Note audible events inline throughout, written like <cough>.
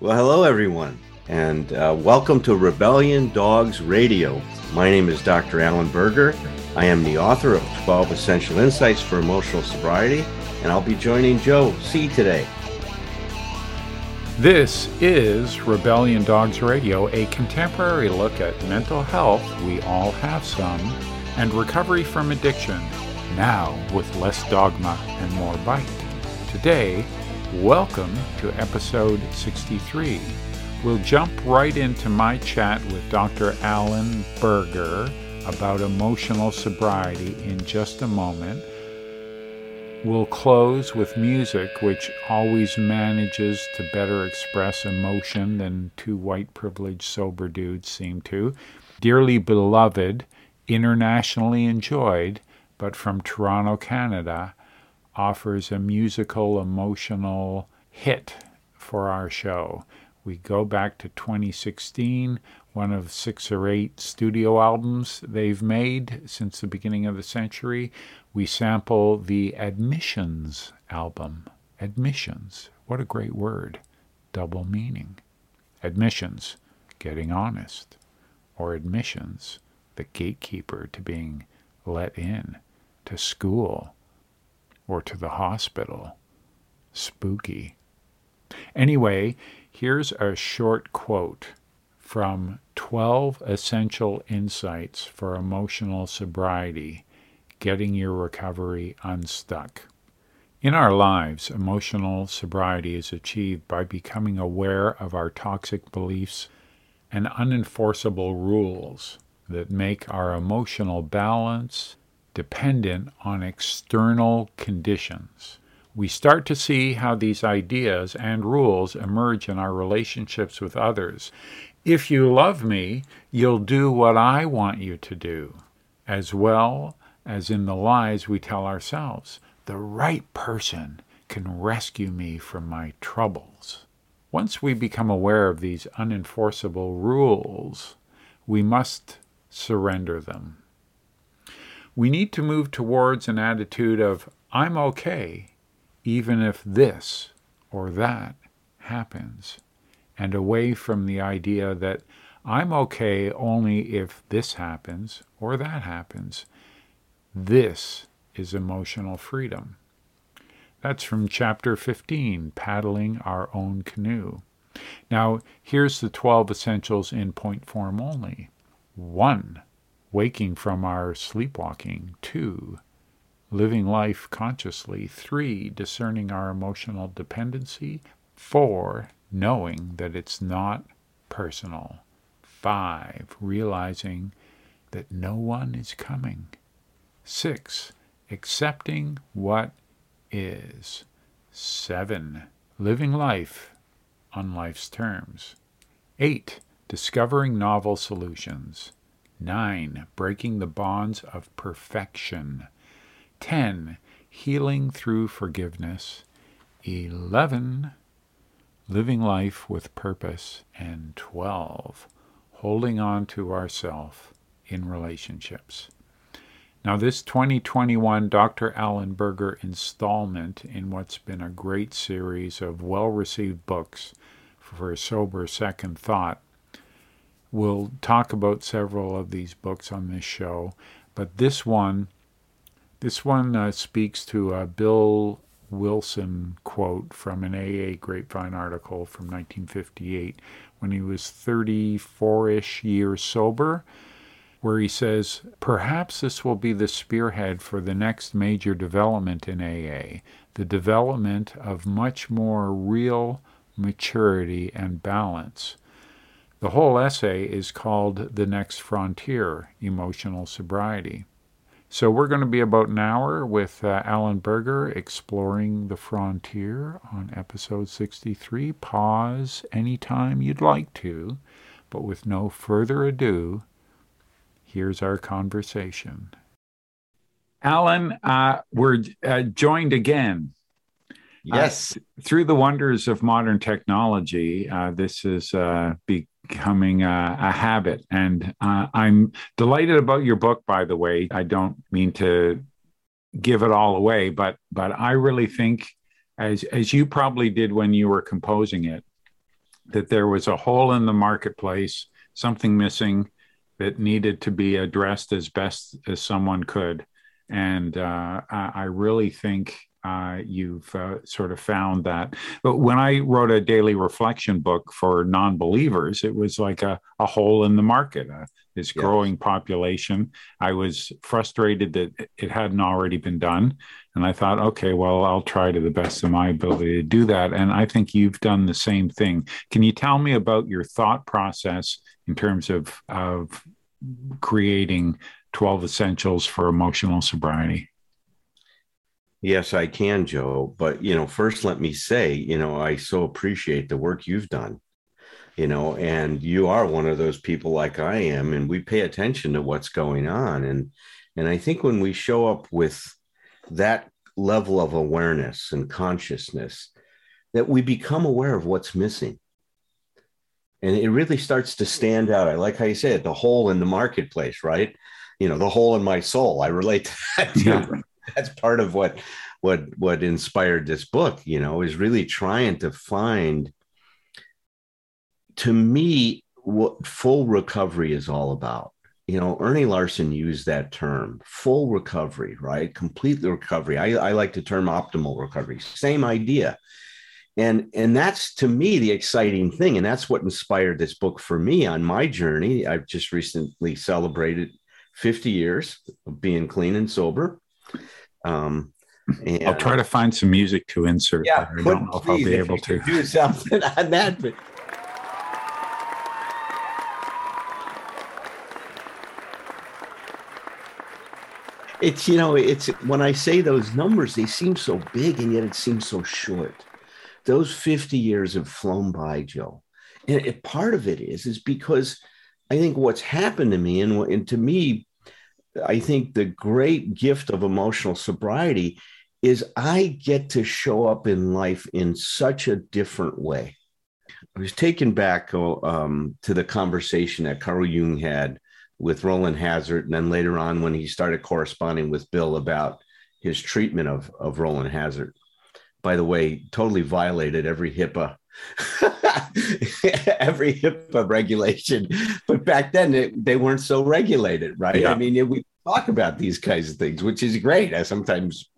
Well, hello, everyone, and uh, welcome to Rebellion Dogs Radio. My name is Dr. Allen Berger. I am the author of 12 Essential Insights for Emotional Sobriety, and I'll be joining Joe C today. This is Rebellion Dogs Radio, a contemporary look at mental health, we all have some, and recovery from addiction, now with less dogma and more bite. Today, welcome to episode 63. We'll jump right into my chat with Dr. Allen Berger about emotional sobriety in just a moment. We'll close with music, which always manages to better express emotion than two white privileged sober dudes seem to. Dearly beloved, internationally enjoyed, but from Toronto, Canada, offers a musical, emotional hit for our show. We go back to 2016, one of six or eight studio albums they've made since the beginning of the century. We sample the Admissions album. Admissions. What a great word. Double meaning. Admissions, getting honest. Or admissions, the gatekeeper to being let in, to school, or to the hospital. Spooky. Anyway, here's a short quote from 12 Essential Insights for Emotional Sobriety Getting Your Recovery Unstuck. In our lives, emotional sobriety is achieved by becoming aware of our toxic beliefs and unenforceable rules that make our emotional balance dependent on external conditions. We start to see how these ideas and rules emerge in our relationships with others. If you love me, you'll do what I want you to do, as well as in the lies we tell ourselves. The right person can rescue me from my troubles. Once we become aware of these unenforceable rules, we must surrender them. We need to move towards an attitude of, I'm okay, even if this or that happens, and away from the idea that I'm okay only if this happens or that happens. This is emotional freedom. That's from chapter 15, Paddling Our Own Canoe. Now, here's the 12 essentials in point form only. 1 waking from our sleepwalking. Two, living life consciously. Three, discerning our emotional dependency. Four, knowing that it's not personal. Five, realizing that no one is coming. Six, accepting what is. Seven, living life on life's terms. Eight, discovering novel solutions. 9. Breaking the bonds of perfection. 10. Healing through forgiveness. 11. Living life with purpose. And 12. Holding on to ourself in relationships. Now, this 2021 Dr. Allen Berger installment in what's been a great series of well received books for sober second thought We'll talk about several of these books on this show, but this one, this one uh, speaks to a Bill Wilson quote from an AA Grapevine article from 1958 when he was 34 ish years sober, where he says, Perhaps this will be the spearhead for the next major development in AA, the development of much more real maturity and balance. The whole essay is called The Next Frontier Emotional Sobriety. So, we're going to be about an hour with uh, Allen Berger exploring the frontier on episode 63. Pause anytime you'd like to, but with no further ado, here's our conversation. Allen, uh, we're uh, joined again. Yes. Uh, through the wonders of modern technology, uh, this is uh, be- becoming a, a habit. And uh, I'm delighted about your book, by the way. I don't mean to give it all away, but but I really think, as as you probably did when you were composing it, that there was a hole in the marketplace, something missing that needed to be addressed as best as someone could. And uh, I, I really think uh, you've uh, sort of found that. But when I wrote a daily reflection book for non believers, it was like a, a hole in the market, uh, this yes. growing population. I was frustrated that it hadn't already been done. And I thought, okay, well, I'll try to the best of my ability to do that. And I think you've done the same thing. Can you tell me about your thought process in terms of, of creating 12 essentials for emotional sobriety? Yes, I can, Joe. But, you know, first let me say, you know, I so appreciate the work you've done, you know, and you are one of those people like I am, and we pay attention to what's going on. And, and I think when we show up with that level of awareness and consciousness, that we become aware of what's missing. And it really starts to stand out. I like how you said the hole in the marketplace, right? You know, the hole in my soul. I relate to that too. Yeah <laughs> that's part of what what what inspired this book you know is really trying to find to me what full recovery is all about. You know Earnie Larsen used that term full recovery right? Complete recovery. I, I like the term optimal recovery. Same idea. And and that's to me the exciting thing and that's what inspired this book for me on my journey. I've just recently celebrated 50 years of being clean and sober um, and, I'll try to find some music to insert. Yeah, I don't know if I'll be able to do something <laughs> on that. But it's you know it's when I say those numbers, they seem so big, and yet it seems so short. Those fifty years have flown by, Joe, and it, part of it is is because I think what's happened to me, and, and to me, I think the great gift of emotional sobriety is I get to show up in life in such a different way. I was taken back um, to the conversation that Carl Jung had with Rowland Hazard, and then later on when he started corresponding with Bill about his treatment of, of Rowland Hazard. By the way, totally violated every HIPAA <laughs> every HIPAA regulation. But back then, it, they weren't so regulated, right? Yeah. I mean, we talk about these kinds of things, which is great. I sometimes,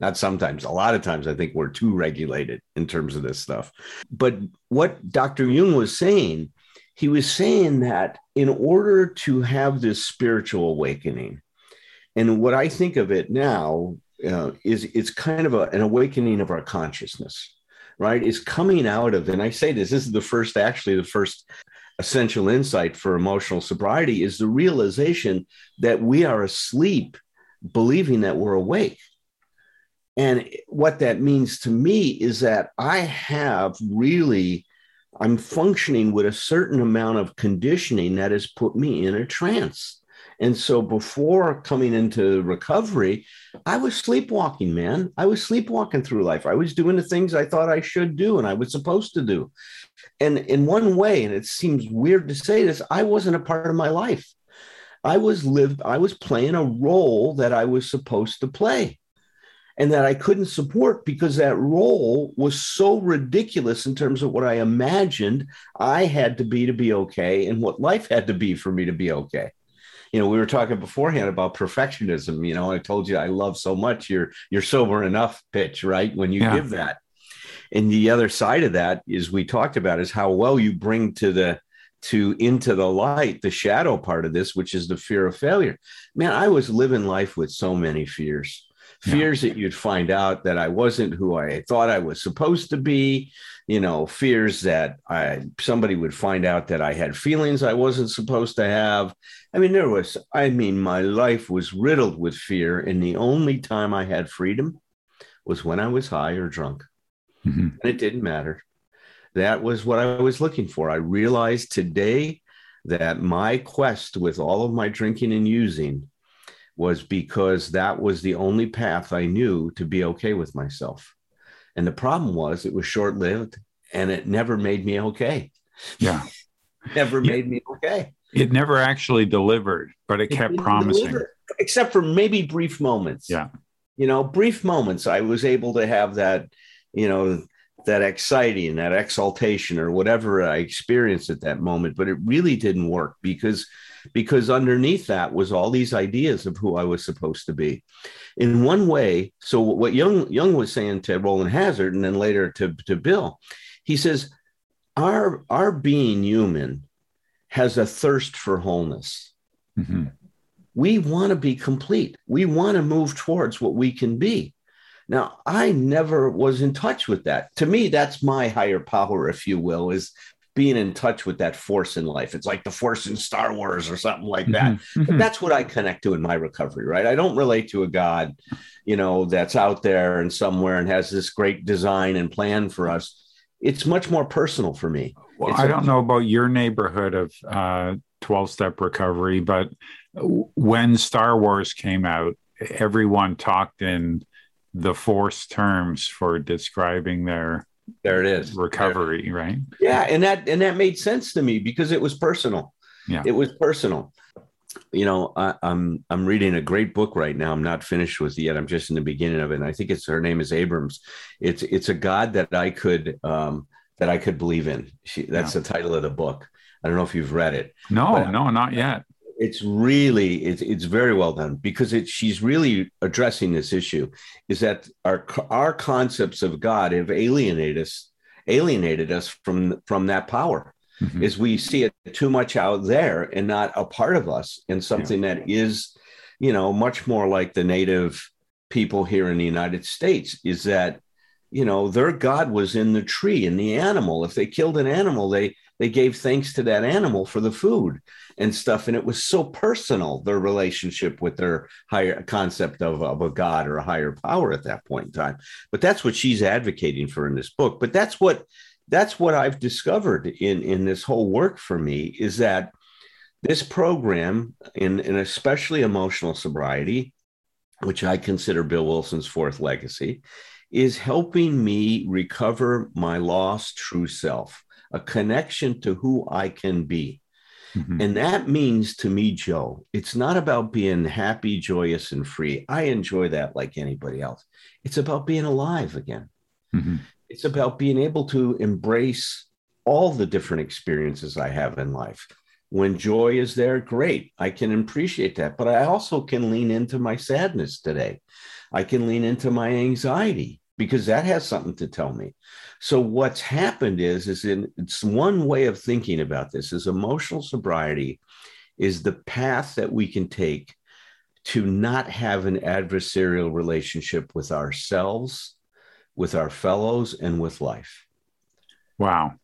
not sometimes, a lot of times, I think we're too regulated in terms of this stuff. But what Dr. Jung was saying, he was saying that in order to have this spiritual awakening, and what I think of it now uh, is it's kind of a, an awakening of our consciousness right, is coming out of, and I say this, this is the first, actually, the first essential insight for emotional sobriety is the realization that we are asleep believing that we're awake. And what that means to me is that I have really, I'm functioning with a certain amount of conditioning that has put me in a trance. And so before coming into recovery, I was sleepwalking, man. I was sleepwalking through life. I was doing the things I thought I should do and I was supposed to do. And in one way, and it seems weird to say this, I wasn't a part of my life. I was lived, I was playing a role that I was supposed to play and that I couldn't support because that role was so ridiculous in terms of what I imagined I had to be to be okay and what life had to be for me to be okay you know, we were talking beforehand about perfectionism. You know, I told you I love so much your your sober enough pitch, right? When you yeah. give that. And the other side of that is we talked about is how well you bring to the to into the light the shadow part of this, which is the fear of failure. Man, I was living life with so many fears fears that you'd find out that I wasn't who I thought I was supposed to be, you know, fears that I somebody would find out that I had feelings I wasn't supposed to have. I mean, there was, I mean, my life was riddled with fear, and the only time I had freedom was when I was high or drunk. Mm-hmm. And it didn't matter. That was what I was looking for. I realized today that my quest with all of my drinking and using was because that was the only path I knew to be okay with myself. And the problem was it was short lived and it never made me okay. Yeah. <laughs> never yeah. made me okay. It never actually delivered, but it, it kept promising. Deliver, except for maybe brief moments. Yeah. You know, brief moments. I was able to have that, you know, that exciting, that exaltation, or whatever I experienced at that moment. But it really didn't work because because underneath that was all these ideas of who I was supposed to be. In one way, so what Young Jung was saying to Rowland Hazard, and then later to, to Bill, he says, our our being human has a thirst for wholeness. Mm-hmm. We want to be complete. We want to move towards what we can be. Now, I never was in touch with that. To me, that's my higher power, if you will, is being in touch with that force in life. It's like the force in Star Wars or something like that. Mm-hmm. mm-hmm. that's what I connect to in my recovery, right? I don't relate to a God, you know, that's out there and somewhere and has this great design and plan for us. It's much more personal for me. Well, it's I don't know about your neighborhood of uh, 12 step recovery, but when Star Wars came out, everyone talked in the force terms for describing their there it is. recovery there. right? Yeah and that and that made sense to me because it was personal. Yeah. It was personal. You know I, am I'm, I'm reading a great book right now. I'm not finished with it yet. I'm just in the beginning of it and i think it's her name is abrams. It's it's a god that i could um that i could believe in she, that's yeah. the title of the book i don't know if you've read it no no not yet it's really it's, it's very well done because it, she's really addressing this issue is that our our concepts of god have alienated us alienated us from from that power mm-hmm. is we see it too much out there and not a part of us and something yeah. that is you know much more like the native people here in the united states is that you know their god was in the tree in the animal if they killed an animal they they gave thanks to that animal for the food and stuff. And it was so personal, their relationship with their higher concept of, of a God or a higher power at that point in time. But that's what she's advocating for in this book. But that's what that's what I've discovered in, in this whole work for me is that this program, in, in especially emotional sobriety, which I consider Bill Wilson's fourth legacy, is helping me recover my lost true self, a connection to who I can be. Mm-hmm. And that means to me, Joe, it's not about being happy, joyous, and free. I enjoy that like anybody else. It's about being alive again. Mm-hmm. It's about being able to embrace all the different experiences I have in life. When joy is there, great. I can appreciate that. But I also can lean into my sadness today. I can lean into my anxiety because that has something to tell me. So what's happened is, is in it's one way of thinking about this is emotional sobriety is the path that we can take to not have an adversarial relationship with ourselves, with our fellows, and with life. Wow.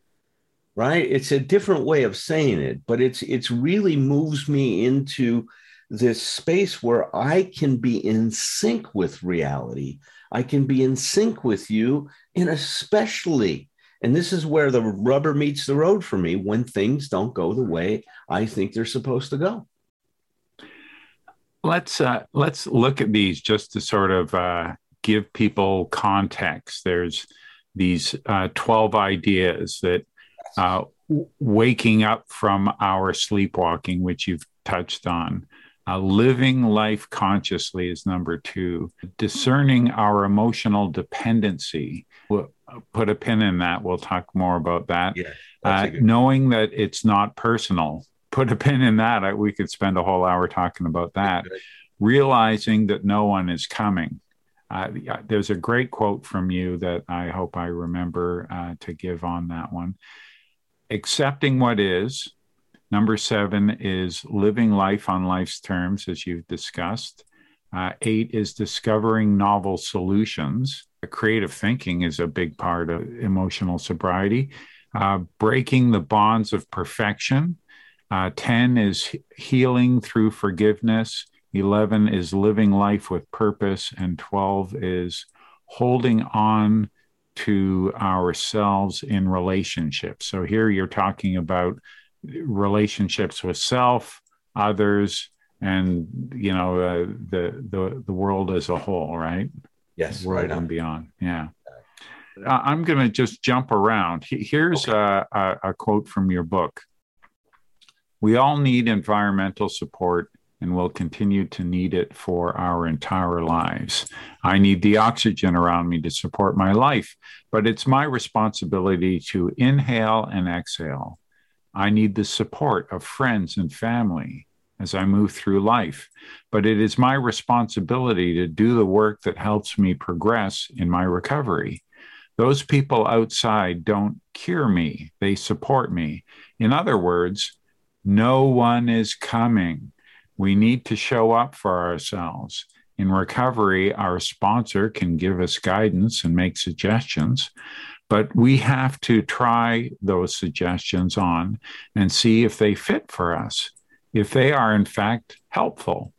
Right? It's a different way of saying it, but it's it's really moves me into this space where I can be in sync with reality. I can be in sync with you, and especially, and this is where the rubber meets the road for me when things don't go the way I think they're supposed to go. Let's uh, let's look at these just to sort of uh, give people context. There's these uh, twelve ideas that uh, waking up from our sleepwalking, which you've touched on uh, living life consciously is number two. Discerning our emotional dependency. We'll put a pin in that. We'll talk more about that. Yeah, uh, knowing that it's not personal. Put a pin in that. I, we could spend a whole hour talking about that. Realizing that no one is coming. Uh, there's a great quote from you that I hope I remember uh, to give on that one. Accepting what is, Number seven is living life on life's terms, as you've discussed. Uh, eight is discovering novel solutions. Creative thinking is a big part of emotional sobriety. Uh, breaking the bonds of perfection. Uh, 10 is healing through forgiveness. 11 is living life with purpose. And 12 is holding on to ourselves in relationships. So here you're talking about relationships with self, others, and you know uh, the the the world as a whole, right? Yes, world right and beyond. Yeah. Uh, I'm going to just jump around. Here's okay. a, a, a quote from your book. We all need environmental support and will continue to need it for our entire lives. I need the oxygen around me to support my life, but it's my responsibility to inhale and exhale. I need the support of friends and family as I move through life, but it is my responsibility to do the work that helps me progress in my recovery. Those people outside don't cure me, they support me. In other words, no one is coming. We need to show up for ourselves. In recovery, our sponsor can give us guidance and make suggestions, but we have to try those suggestions on and see if they fit for us, if they are in fact helpful.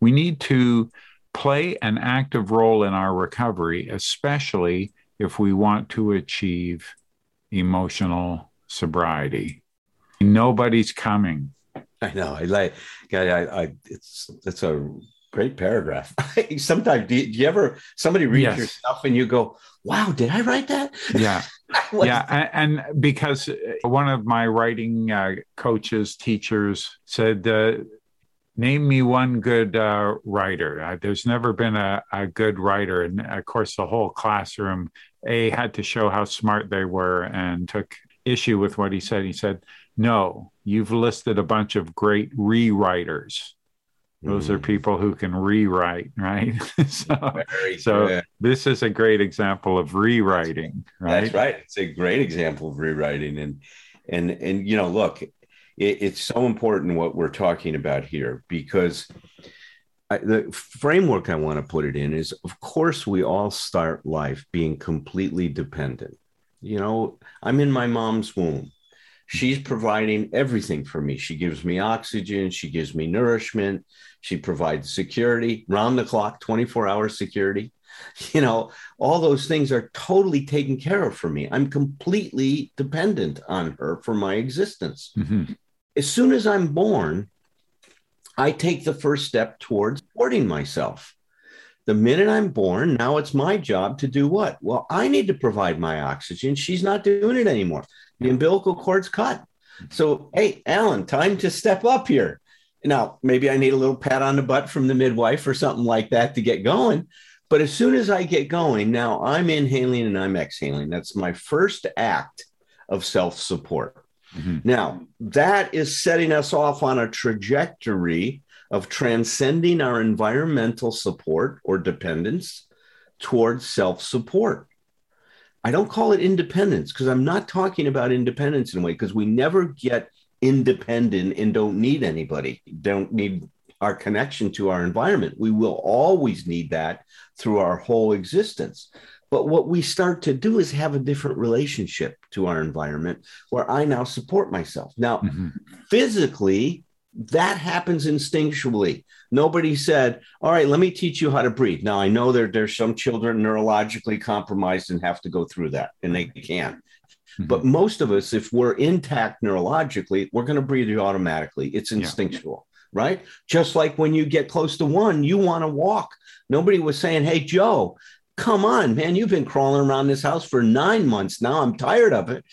We need to play an active role in our recovery, especially if we want to achieve emotional sobriety. Nobody's coming. I know. I like. I, I it's it's a great paragraph. <laughs> Sometimes do you, do you, ever somebody reads yes. your stuff and you go, "Wow, did I write that?" <laughs> Yeah, yeah, and, and, because one of my writing uh, coaches, teachers said. Uh, Name me one good uh, writer. Uh, there's never been a, a good writer. And of course, the whole classroom, A, had to show how smart they were and took issue with what he said. He said, No, you've listed a bunch of great rewriters. Those mm. are people who can rewrite, right? <laughs> so, so this is a great example of rewriting, right? That's right. It's a great example of rewriting, and and and you know, look, it, it's so important what we're talking about here because I, the framework I want to put it in is, of course, we all start life being completely dependent. You know, I'm in my mom's womb. She's providing everything for me. She gives me oxygen. She gives me nourishment. She provides security, round the clock, 24 hour security. <laughs> You know, all those things are totally taken care of for me. I'm completely dependent on her for my existence. Mm-hmm. As soon as I'm born, I take the first step towards supporting myself. The minute I'm born, now it's my job to do what? Well, I need to provide my oxygen. She's not doing it anymore. The umbilical cord's cut. So, hey, Allen, time to step up here. Now, maybe I need a little pat on the butt from the midwife or something like that to get going. But as soon as I get going, now I'm inhaling and I'm exhaling. That's my first act of self support. Mm-hmm. Now, that is setting us off on a trajectory of transcending our environmental support or dependence towards self support. I don't call it independence because I'm not talking about independence in a way because we never get independent and don't need anybody, don't need our connection to our environment. We will always need that through our whole existence. But what we start to do is have a different relationship to our environment where I now support myself. Now, mm-hmm. physically, that happens instinctually. Nobody said, All right, let me teach you how to breathe. Now, I know there, there's some children neurologically compromised and have to go through that, and they can. Mm-hmm. But most of us, if we're intact neurologically, we're going to breathe automatically. It's instinctual, yeah. right? Just like when you get close to one, you want to walk. Nobody was saying, Hey, Joe, come on, man, you've been crawling around this house for nine months now. I'm tired of it.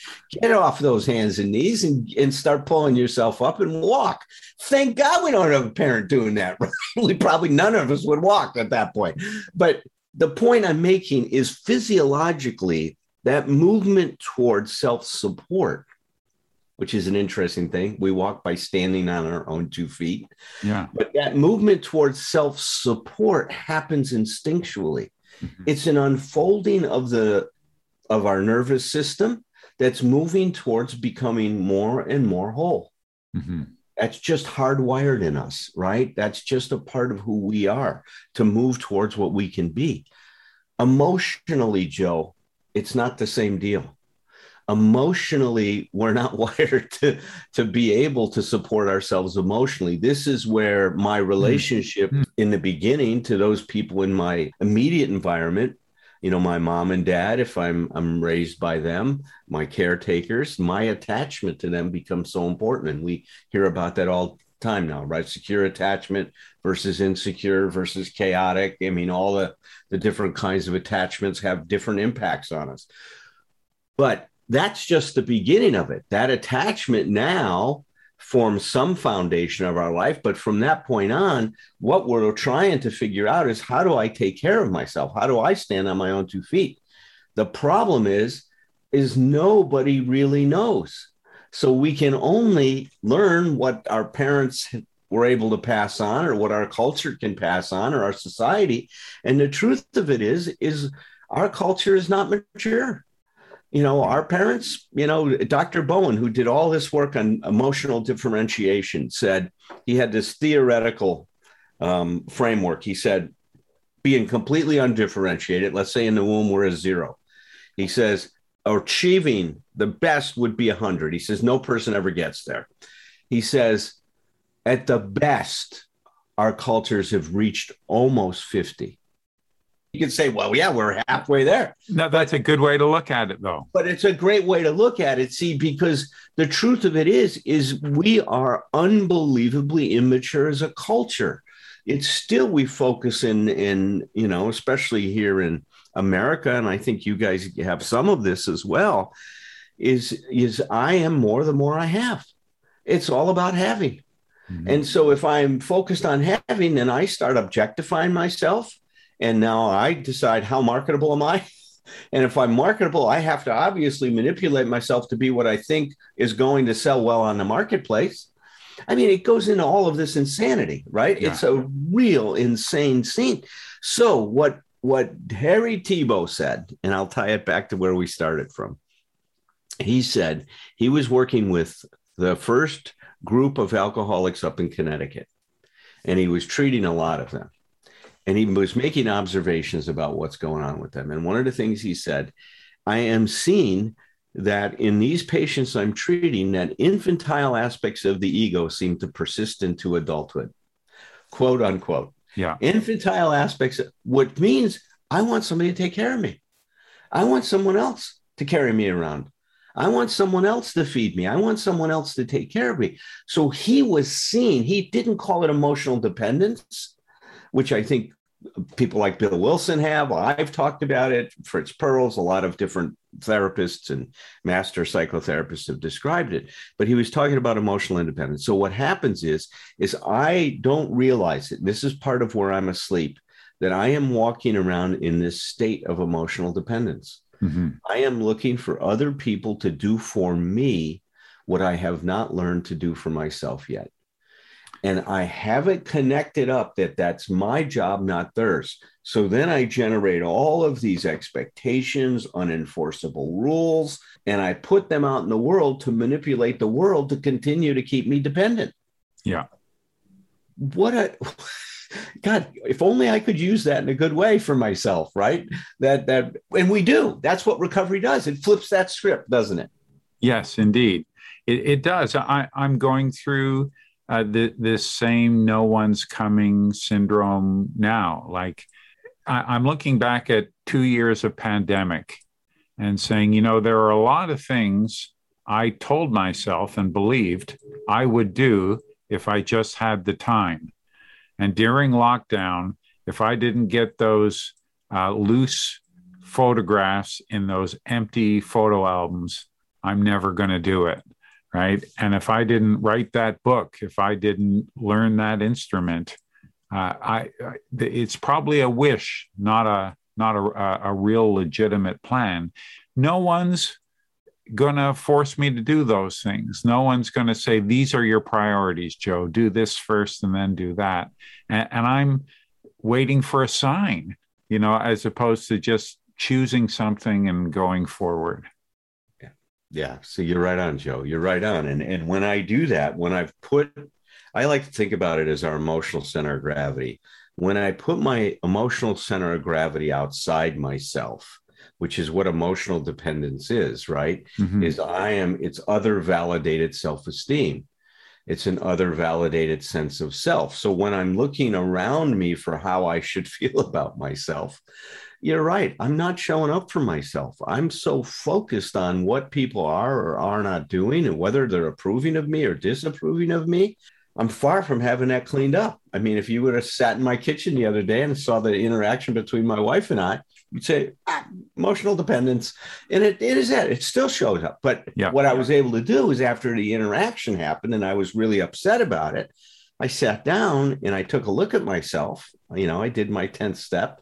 Get off those hands and knees and, and start pulling yourself up and walk. Thank God we don't have a parent doing that. <laughs> Right? Probably none of us would walk at that point. But the point I'm making is physiologically, that movement towards self support, which is an interesting thing. We walk by standing on our own two feet. Yeah. But that movement towards self support happens instinctually. Mm-hmm. It's an unfolding of the of our nervous system that's moving towards becoming more and more whole. Mm-hmm. That's just hardwired in us, right? That's just a part of who we are to move towards what we can be. Emotionally, Joe, it's not the same deal. Emotionally, we're not <laughs> wired to, to be able to support ourselves emotionally. This is where my hmm. relationship mm-hmm. in the beginning to those people in my immediate environment you know my mom and dad if i'm i'm raised by them my caretakers my attachment to them becomes so important and we hear about that all time now right secure attachment versus insecure versus chaotic i mean all the the different kinds of attachments have different impacts on us but that's just the beginning of it that attachment now forms some foundation of our life. But from that point on, what we're trying to figure out is how do I take care of myself? How do I stand on my own two feet? The problem is, is nobody really knows. So we can only learn what our parents were able to pass on or what our culture can pass on or our society. And the truth of it is, is our culture is not mature you know, our parents, you know, Dr. Bowen, who did all this work on emotional differentiation, said he had this theoretical um, framework. He said, being completely undifferentiated, let's say in the womb we're a zero. He says, achieving the best would be 100. He says, no person ever gets there. He says, at the best, our cultures have reached almost 50 you can say, well, yeah, we're halfway there. No, that's a good way to look at it, though. But it's a great way to look at it. See, because the truth of it is, is we are unbelievably immature as a culture. It's still we focus in, in you know, especially here in America, and I think you guys have some of this as well. Is is I am more the more I have. It's all about having. Mm-hmm. And so if I'm focused on having, then I start objectifying myself and now I decide how marketable am I? <laughs> And if I'm marketable, I have to obviously manipulate myself to be what I think is going to sell well on the marketplace. I mean, it goes into all of this insanity, right? Yeah. It's a real insane scene. So what what Harry Tiebout said, and I'll tie it back to where we started from. He said he was working with the first group of alcoholics up in Connecticut, and he was treating a lot of them and he was making observations about what's going on with them. And one of the things he said, I am seeing that in these patients I'm treating, that infantile aspects of the ego seem to persist into adulthood, quote unquote. Yeah. Infantile aspects, what means I want somebody to take care of me. I want someone else to carry me around. I want someone else to feed me. I want someone else to take care of me. So he was seeing, he didn't call it emotional dependence which I think people like Bill Wilson have. I've talked about it. Fritz Perls, a lot of different therapists and master psychotherapists have described it. But he was talking about emotional independence. So what happens is, is I don't realize it. This is part of where I'm asleep. That I am walking around in this state of emotional dependence. Mm-hmm. I am looking for other people to do for me what I have not learned to do for myself yet and I haven't connected up that that's my job, not theirs. So then I generate all of these expectations, unenforceable rules, and I put them out in the world to manipulate the world to continue to keep me dependent. Yeah. What a God, if only I could use that in a good way for myself, right? That that and we do. That's what recovery does. It flips that script, doesn't it? Yes, indeed. It, it does. I, I'm going through uh, th- this same no one's coming syndrome now. Like I- I'm looking back at two years of pandemic and saying, you know, there are a lot of things I told myself and believed I would do if I just had the time. And during lockdown, if I didn't get those uh, loose photographs in those empty photo albums, I'm never going to do it right? And if I didn't write that book, if I didn't learn that instrument, uh, I, I, it's probably a wish, not a not a, a real legitimate plan. No one's going to force me to do those things. No one's going to say, These are your priorities, Joe. Do this first and then do that. And, and, I'm waiting for a sign, you know, as opposed to just choosing something and going forward. Yeah. So you're right on, Joe. You're right on. And and when I do that, when I've put I like to think about it as our emotional center of gravity. When I put my emotional center of gravity outside myself, which is what emotional dependence is, right? Mm-hmm. Is I am it's other validated self-esteem. It's an other validated sense of self. So when I'm looking around me for how I should <laughs> feel about myself, you're right. I'm not showing up for myself. I'm so focused on what people are or are not doing and whether they're approving of me or disapproving of me. I'm far from having that cleaned up. I mean, if you would have sat in my kitchen the other day and saw the interaction between my wife and I, you'd say ah, emotional dependence, and it, it is that it still shows up. But yeah. what I was able to do is after the interaction happened, and I was really upset about it. I sat down and I took a look at myself. You know, I did my 10th step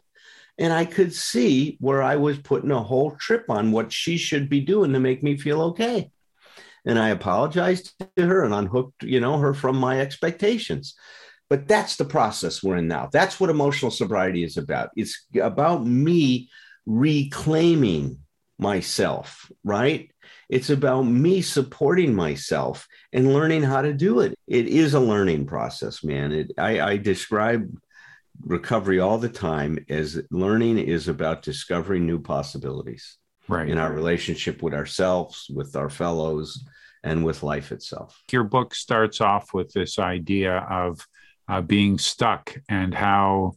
and I could see where I was putting a whole trip on what she should be doing to make me feel okay. And I apologized to her and unhooked, you know, her from my expectations. But that's the process we're in now. That's what emotional sobriety is about. It's about me reclaiming myself, right? It's about me supporting myself and learning how to do it. It is a learning process, man. It, I, I describe recovery all the time as learning is about discovering new possibilities right. in our relationship with ourselves, with our fellows, and with life itself. Your book starts off with this idea of uh, being stuck and how,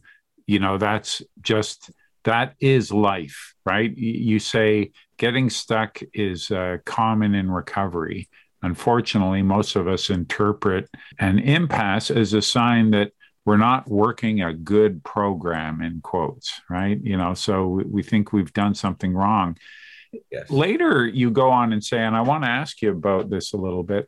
you know, that's just that is life, right? You say getting stuck is uh, common in recovery. Unfortunately, most of us interpret an impasse as a sign that we're not working a good program in quotes right? You know so we think we've done something wrong. Yes. later you go on and say and i want to ask you about this a little bit.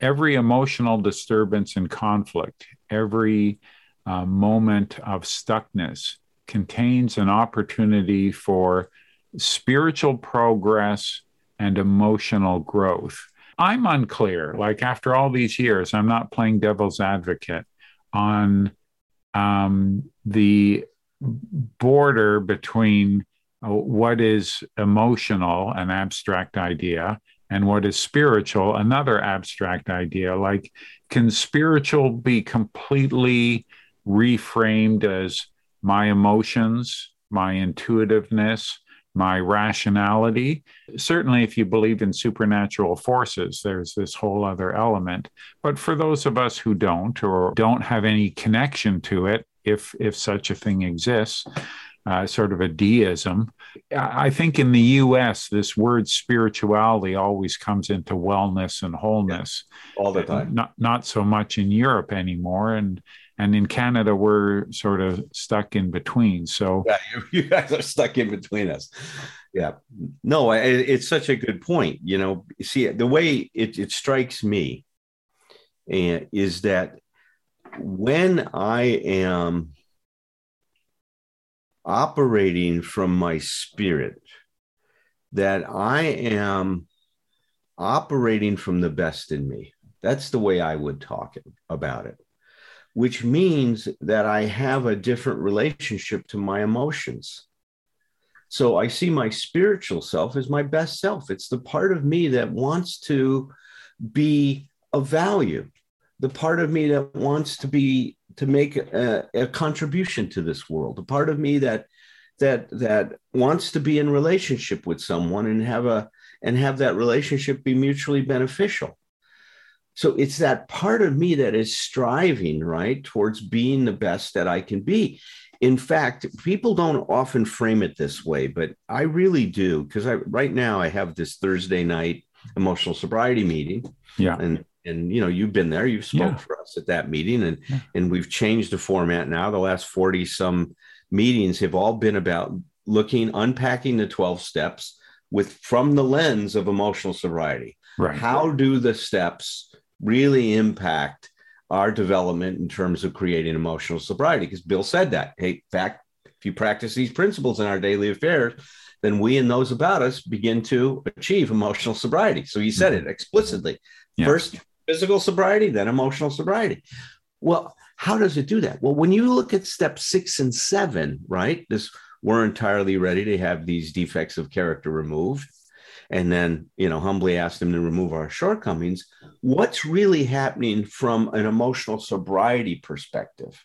Every emotional disturbance and conflict every uh, moment of stuckness contains an opportunity for spiritual progress and emotional growth. I'm unclear like after all these years i'm not playing devil's advocate on um, the border between uh, what is emotional, an abstract idea, and what is spiritual, another abstract idea. Like, can spiritual be completely reframed as my emotions, my intuitiveness, my rationality. Certainly, if you believe in supernatural forces, there's this whole other element. But for those of us who don't or don't have any connection to it, if if such a thing exists, uh, sort of a deism. I think in the U.S., this word spirituality always comes into wellness and wholeness. Yeah, all the time. Not not so much in Europe anymore, and and in Canada we're sort of stuck in between. So yeah, <laughs> you, guys are stuck in between us. Yeah, no, it, it's such a good point. You know, see the way it, it strikes me, and is that when I am operating from my spirit, that I am operating from the best in me. That's the way I would talk about it, which means that I have a different relationship to my emotions. So I see my spiritual self as my best self. It's the part of me that wants to be of value, the part of me that wants to be to make a, a, contribution to this world a part of me that that that wants to be in relationship with someone and have a and have that relationship be mutually beneficial so it's that part of me that is striving right towards being the best that i can be. In fact people don't often frame it this way but i really do because i right now i have this thursday night emotional sobriety meeting. Yeah. And and you know you've been there you've spoke yeah. for us at that meeting and yeah. and we've changed the format now. The last 40 some meetings have all been about looking unpacking the 12 steps with from the lens of emotional sobriety. Right. How do the steps really impact our development in terms of creating emotional sobriety because bill said that hey in fact if you practice these principles in our daily affairs then we and those about us begin to achieve emotional sobriety so he said mm-hmm. it explicitly yeah. first physical sobriety, then emotional sobriety. Well, how does it do that? Well, when you look at step six and seven, right? This we're entirely ready to have these defects of character removed. And then, you know, humbly ask them to remove our shortcomings. What's really happening from an emotional sobriety perspective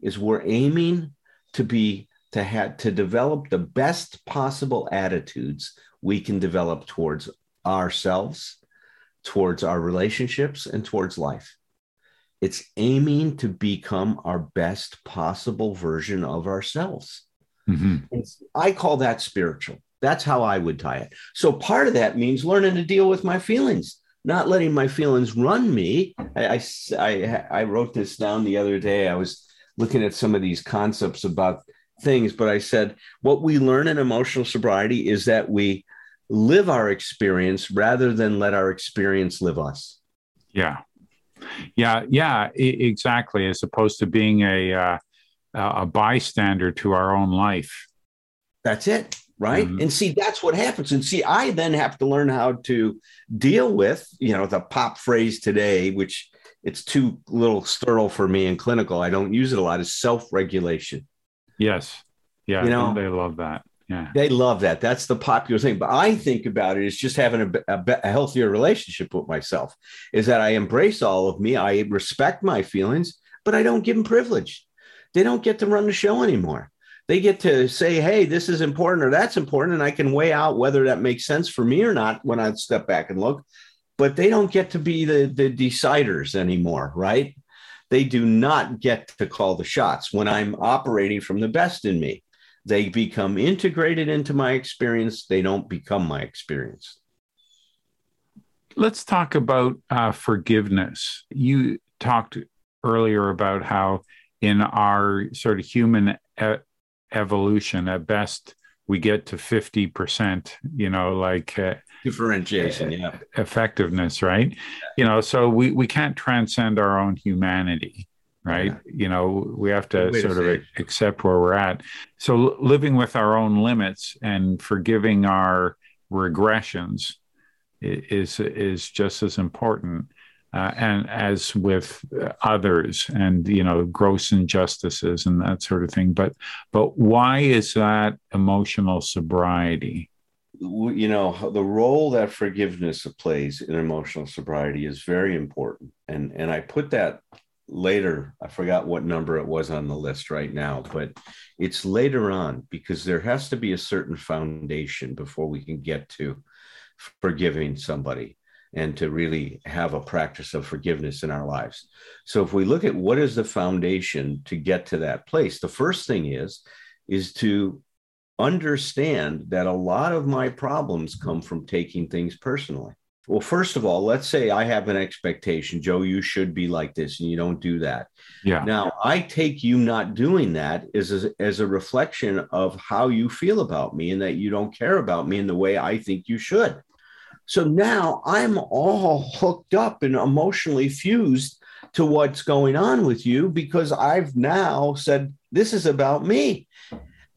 is we're aiming to be to have to develop the best possible attitudes we can develop towards ourselves towards our relationships and towards life. It's aiming to become our best possible version of ourselves. Mm-hmm. I call that spiritual. That's how I would tie it. So part of that means learning to deal with my feelings, not letting my feelings run me. I, I, I, I wrote this down the other day. I was looking at some of these concepts about things, but I said what we learn in emotional sobriety is that we live our experience rather than let our experience live us. Yeah. Yeah, yeah, exactly. As opposed to being a uh, a bystander to our own life. That's it, right? Mm-hmm. And see, that's what happens. And see, I then have to learn how to deal with, you know, the pop phrase today, which it's too little sterile for me in clinical. I don't use it a lot. Is self regulation. Yes. Yeah. You know, they love that. Yeah. They love that. That's the popular thing. But I think about it as just having a, a, a, healthier relationship with myself is that I embrace all of me. I respect my feelings, but I don't give them privilege. They don't get to run the show anymore. They get to say, hey, this is important or that's important. And I can weigh out whether that makes sense for me or not when I step back and look but they don't get to be the, the deciders anymore, right? They do not get to call the shots when I'm operating from the best in me. They become integrated into my experience, they don't become my experience. Let's talk about uh, forgiveness. You talked earlier about how, in our sort of human e- evolution, at best, we get to 50%, you know, like uh, differentiation yeah. effectiveness right? Yeah. you know so we we can't transcend our own humanity right? Yeah. you know we have to Wait sort of accept where we're at. So living with our own limits and forgiving our regressions is is just as important uh, and as with others and you know gross injustices and that sort of thing. But but why is that emotional sobriety? You know the role that forgiveness plays in emotional sobriety is very important. And and i put that later i forgot what number it was on the list right now but it's later on because there has to be a certain foundation before we can get to forgiving somebody and to really have a practice of forgiveness in our lives so if we look at what is the foundation to get to that place the first thing is is to understand that a lot of my problems come from taking things personally. Well, first of all, let's say I have an expectation, Joe, you should be like this, and you don't do that. Yeah. Now, I take you not doing that as a, as a reflection of how you feel about me and that you don't care about me in the way I think you should. So now I'm all hooked up and emotionally fused to what's going on with you because I've now said, This is about me.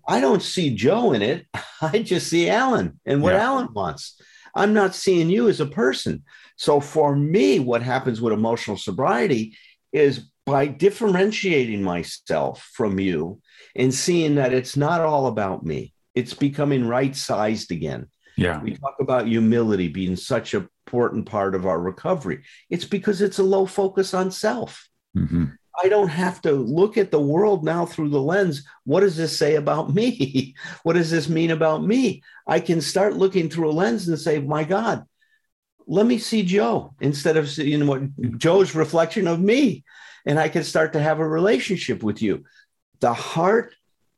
I don't see Joe in it. <laughs> I just see Allen and what yeah. Allen wants. I'm not seeing you as a person. So for me, what happens with emotional sobriety is by differentiating myself from you and seeing that it's not all about me. It's becoming right sized again. Yeah. We talk about humility being such an important part of our recovery. It's because it's a low focus on self. Mm-hmm. I don't have to look at the world now through the lens. What does this say about me? <laughs> what does this mean about me? I can start looking through a lens and say, my God, let me see Joe instead of seeing what Joe's reflection of me. And I can start to have a relationship with you. The heart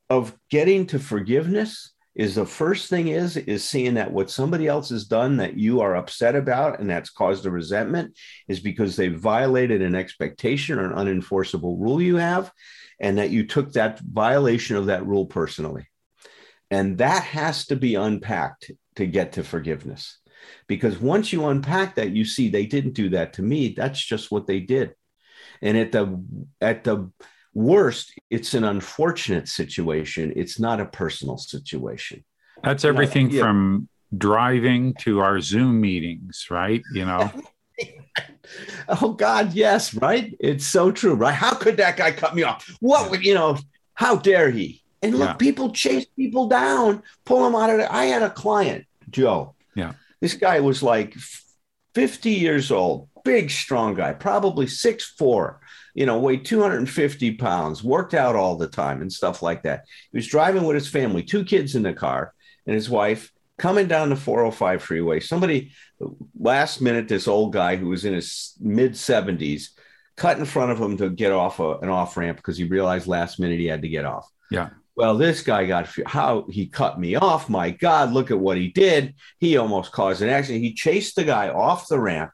of getting to forgiveness is the first thing is is seeing that what somebody else has done that you are upset about and that's caused a resentment is because they violated an expectation or an unenforceable rule you have and that you took that violation of that rule personally. And that has to be unpacked to get to forgiveness. Because once you unpack that you see they didn't do that to me. That's just what they did. And at the at the Worst, it's an unfortunate situation. It's not a personal situation. That's everything yeah. from driving to our Zoom meetings, right? You know. <laughs> oh God, yes, right. It's so true, right? How could that guy cut me off? What would you know? How dare he? And look, yeah. people chase people down, pull them out of it. I had a client, Joe. Yeah. This guy was like 50 years old, big, strong guy, probably six four you know, weighed 250 pounds, worked out all the time and stuff like that. He was driving with his family, two kids in the car, and his wife coming down the 405 freeway. Somebody, last minute, this old guy who was in his mid 70s cut in front of him to get off a, an off ramp because he realized last minute he had to get off. Yeah. Well, this guy got how he cut me off. My God, look at what he did. He almost caused an accident. He chased the guy off the ramp,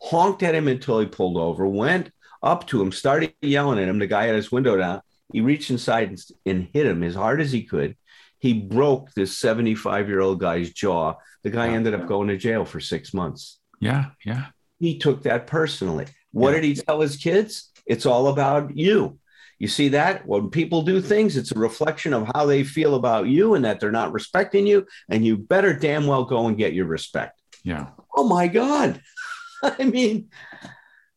honked at him until he pulled over, went up to him, started yelling at him. The guy had his window down. He reached inside and, and hit him as hard as he could. He broke this 75 year old guy's jaw. The guy ended up going to jail for six months. Yeah, yeah. He took that personally. What yeah. did he tell his kids? It's all about you. You see that when people do things, it's a reflection of how they feel about you and that they're not respecting you. And you better damn well go and get your respect. Yeah. Oh my God. <laughs> I mean,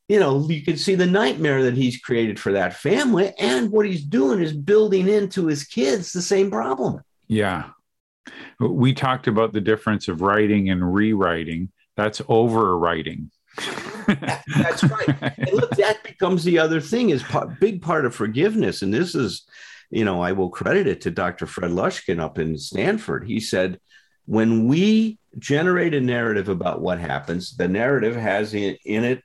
you know, you can see the nightmare that he's created for that family. And what he's doing is building into his kids the same problem. Yeah. We talked about the difference of writing and rewriting. That's overwriting. <laughs> That's right. And look, that becomes the other thing is part, big part of forgiveness. And this is, you know, I will credit it to Dr. Fred Luskin up in Stanford. He said, when we generate a narrative about what happens, the narrative has in, in it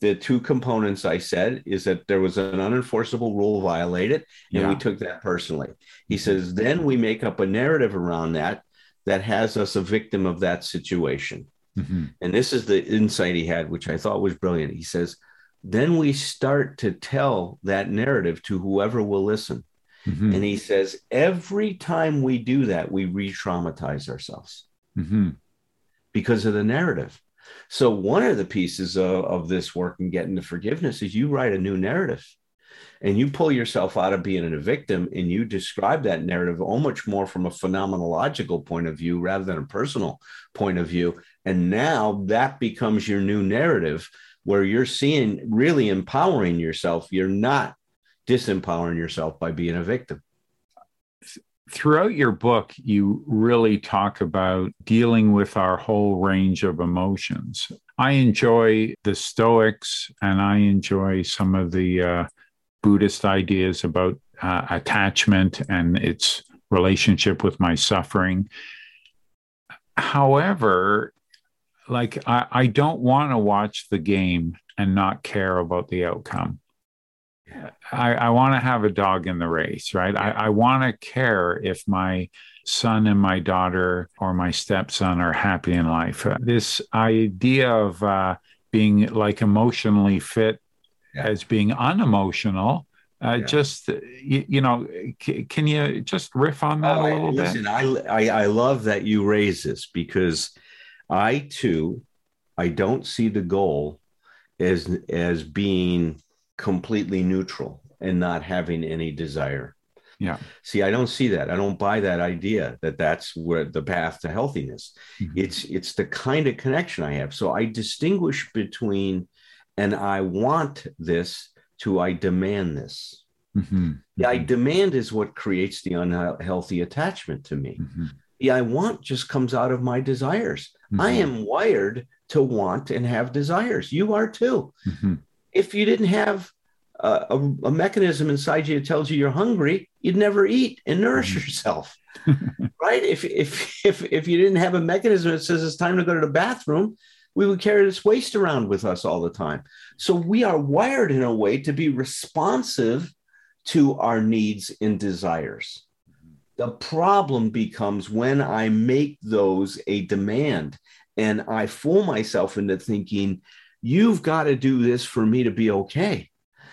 the two components I said is that there was an unenforceable rule violated, and yeah. we took that personally. He says, then we make up a narrative around that that has us a victim of that situation. Mm-hmm. And this is the insight he had, which I thought was brilliant. He says, then we start to tell that narrative to whoever will listen. Mm-hmm. And he says, every time we do that, we re traumatize ourselves mm-hmm. because of the narrative. So, one of the pieces of, of this work and getting to forgiveness is you write a new narrative and you pull yourself out of being a victim and you describe that narrative almost more from a phenomenological point of view rather than a personal point of view. And now that becomes your new narrative where you're seeing really empowering yourself. You're not disempowering yourself by being a victim throughout your book, you really talk about dealing with our whole range of emotions. I enjoy the Stoics and I enjoy some of the uh, Buddhist ideas about uh, attachment and its relationship with my suffering. However, like I, I don't want to watch the game and not care about the outcome. I, I want to have a dog in the race, right? I, I want to care if my son and my daughter or my stepson are happy in life. Uh, this idea of uh, being like emotionally fit yeah. as being unemotional. Uh, yeah. Just you, you, know, c- can you just riff on that oh, a little listen, bit? Listen, I, I I love that you raise this because I too I don't see the goal as as being completely neutral and not having any desire. Yeah. See, I don't see that. I don't buy that idea that that's where the path to healthiness. Mm-hmm. It's it's the kind of connection I have. So I distinguish between and I want this to I demand this. Mm-hmm. The I mm-hmm. demand is what creates the unhealthy attachment to me. Mm-hmm. The I want just comes out of my desires. I mm-hmm. am wired to want and have desires. You are too. If you didn't have a, a, a, mechanism inside you that tells you you're hungry, you'd never eat and nourish mm-hmm. yourself, <laughs> right? If, if, if, if you didn't have a mechanism that says it's time to go to the bathroom, we would carry this waste around with us all the time. So we are wired in a way to be responsive to our needs and desires. The problem becomes when I make those a demand and I fool myself into thinking, You've got to do this for me to be okay.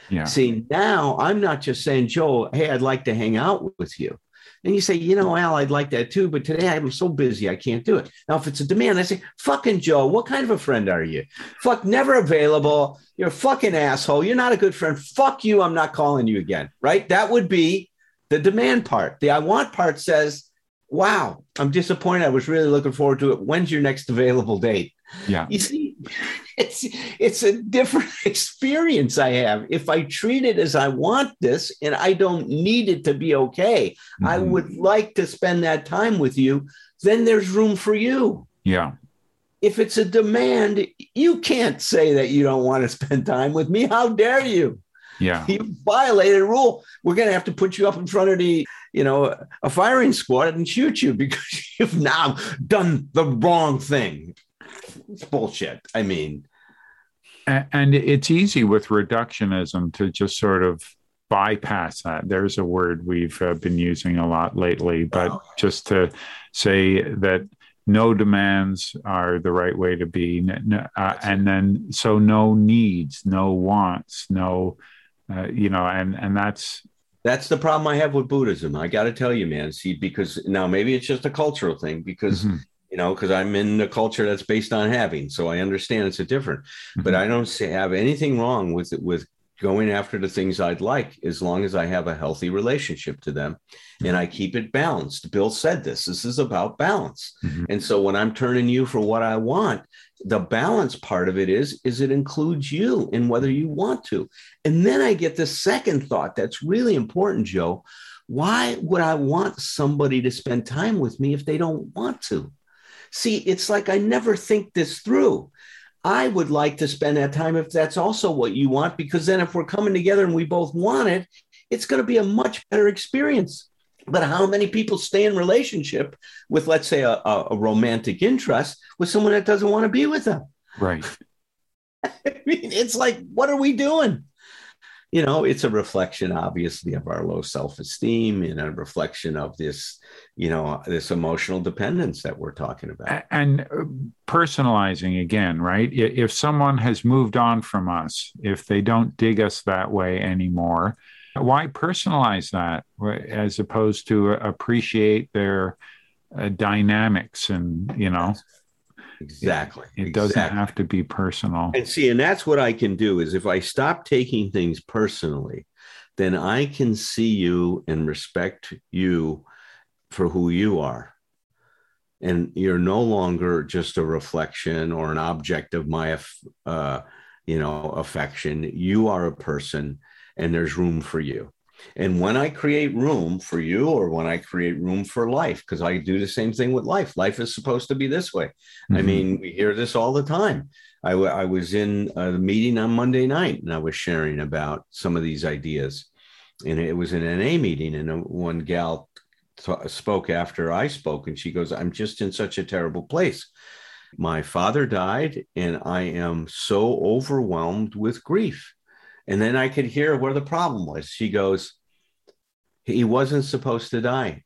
Yeah. See, now I'm not just saying, Joe, hey, I'd like to hang out with you. And you say, you know, Al, I'd like that too, but today I'm so busy, I can't do it. Now, if it's a demand, I say, fucking Joe, what kind of a friend are you? Fuck, never available. You're a fucking asshole. You're not a good friend. Fuck you. I'm not calling you again. Right? That would be the demand part. The I want part says, wow, I'm disappointed. I was really looking forward to it. When's your next available date? Yeah. You see, it's it's a different <laughs> experience I have. If I treat it as I want this and I don't need it to be okay, mm-hmm. I would like to spend that time with you, then there's room for you. Yeah. If it's a demand, you can't say that you don't want to spend time with me. How dare you? Yeah. You violated a rule. We're going to have to put you up in front of the, you know, a firing squad and shoot you <laughs> because you've now done the wrong thing. It's bullshit. I mean, and it's easy with reductionism to just sort of bypass that. There's a word we've uh, been using a lot lately, but oh. just to say that no demands are the right way to be. Uh, and then, so no needs, no wants, no, uh, you know, and, and that's That's the problem I have with Buddhism. I got to tell you, man. See, because now maybe it's just a cultural thing because, mm-hmm. You know, because I'm in a culture that's based on having. So I understand it's a different, mm-hmm. but I don't say, have anything wrong with with going after the things I'd like as long as I have a healthy relationship to them and I keep it balanced. Bill said this this is about balance. Mm-hmm. And so when I'm turning you for what I want, the balance part of it is is it includes you in whether you want to. And then I get the second thought that's really important, Joe. Why would I want somebody to spend time with me if they don't want to? See, it's like I never think this through. I would like to spend that time if that's also what you want, because then if we're coming together and we both want it, it's going to be a much better experience. But how many people stay in relationship with, let's say, a, a romantic interest with someone that doesn't want to be with them? Right. <laughs> I mean, it's like, what are we doing? you know, it's a reflection, obviously, of our low self esteem and a reflection of this, you know, this emotional dependence that we're talking about. And uh, personalizing again, right? If someone has moved on from us, if they don't dig us that way anymore, why personalize that as opposed to appreciate their uh, dynamics and, you know? Exactly. It, it doesn't exactly. have to be personal. And see, and that's what I can do is if I stop taking things personally, then I can see you and respect you for who you are. And you're no longer just a reflection or an object of my, uh, you know, affection. You are a person, and there's room for you. And when I create room for you, or when I create room for life, because I do the same thing with life, life is supposed to be this way. Mm-hmm. I mean, we hear this all the time. I, w- I was in a meeting on Monday night and I was sharing about some of these ideas. And it was an NA meeting, and one gal t- spoke after I spoke, and she goes, I'm just in such a terrible place. My father died, and I am so overwhelmed with grief. And then I could hear where the problem was. She goes, He wasn't supposed to die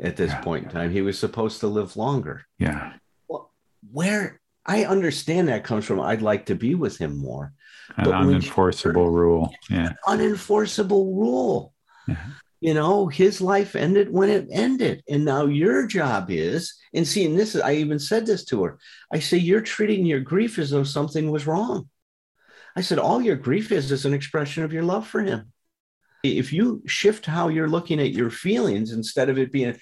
at this yeah. point in time. He was supposed to live longer. Yeah. Well, where I understand that comes from, I'd like to be with him more. An unenforceable rule. Yeah. Unenforceable rule. Yeah. You know, his life ended when it ended. And now your job is, and see, and this is, I even said this to her. I say, you're treating your grief as though something was wrong. I said, all your grief is is an expression of your love for him. If you shift how you're looking at your feelings instead of it being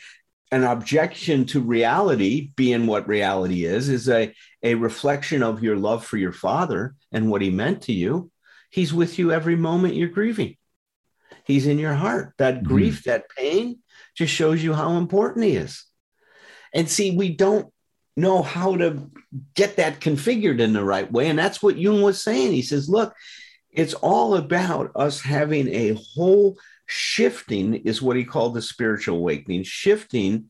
an objection to reality being what reality is, is a, a reflection of your love for your father and what he meant to you. He's with you every moment you're grieving. He's in your heart. That mm-hmm. grief, that pain just shows you how important he is. And see, we don't know how to get that configured in the right way. And that's what Jung was saying. He says, look, it's all about us having a whole shifting, is what he called the spiritual awakening. Shifting,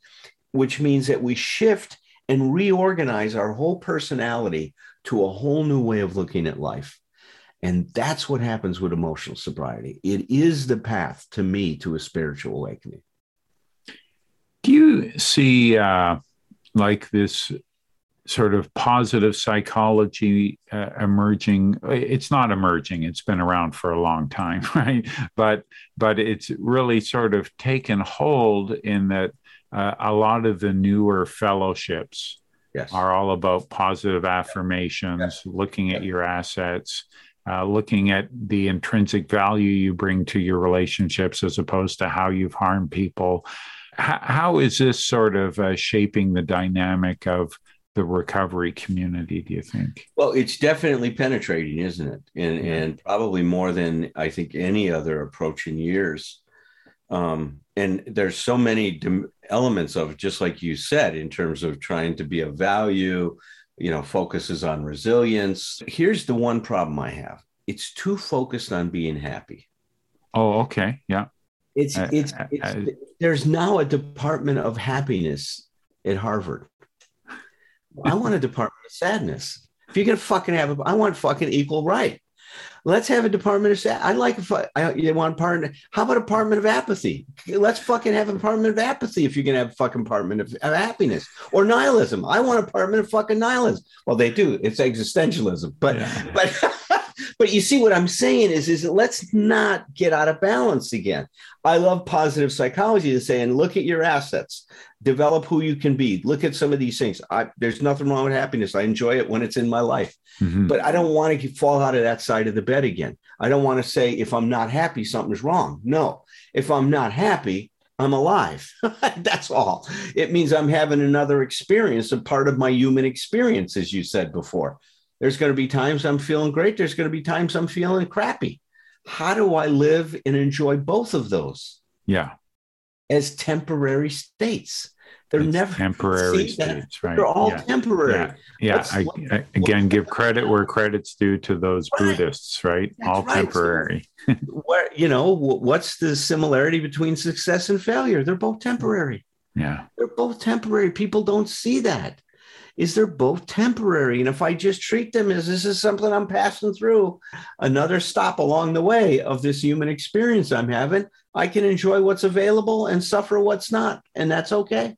which means that we shift and reorganize our whole personality to a whole new way of looking at life. And that's what happens with emotional sobriety. It is the path to me to a spiritual awakening. Do you see uh, like this sort of positive psychology uh, emerging it's not emerging it's been around for a long time <laughs> right but but it's really sort of taken hold in that uh, a lot of the newer fellowships yes. are all about positive affirmations yes. looking at your assets uh, looking at the intrinsic value you bring to your relationships as opposed to how you've harmed people. How is this sort of uh, shaping the dynamic of the recovery community do you think? Well it's definitely penetrating isn't it? And, and probably more than i think any other approach in years. Um, and there's so many elements of just like you said in terms of trying to be a value you know focuses on resilience here's the one problem i have it's too focused on being happy oh okay yeah it's, it's, it's there's now a department of happiness at Harvard. I want a department of sadness. If you're gonna fucking have a, I want fucking equal right. Let's have a department of sad. I like if I, I you want partner. How about a department of apathy? Let's fucking have a department of apathy if you're gonna have a fucking department of, of happiness or nihilism. I want a department of fucking nihilism. Well, they do. It's existentialism, but yeah. but <laughs> but you see what I'm saying is, is let's not get out of balance again. I love positive psychology to say, and look at your assets, develop who you can be. Look at some of these things. I, there's nothing wrong with happiness. I enjoy it when it's in my life, mm-hmm. but I don't want to fall out of that side of the bed again. I don't want to say if I'm not happy, something's wrong. No, if I'm not happy, I'm alive. <laughs> That's all. It means I'm having another experience, a part of my human experience, as you said before. There's going to be times I'm feeling great. There's going to be times I'm feeling crappy. How do I live and enjoy both of those? Yeah. As temporary states. They're it's never temporary states, right? They're all yeah. temporary. Yeah, yeah. I, I, again, give credit where credit's due to those right. Buddhists, right? That's all right. temporary. <laughs> where you know what's the similarity between success and failure? They're both temporary. Yeah, they're both temporary. People don't see that is they're both temporary. And if I just treat them as this is something I'm passing through, another stop along the way of this human experience I'm having, I can enjoy what's available and suffer what's not. And that's okay.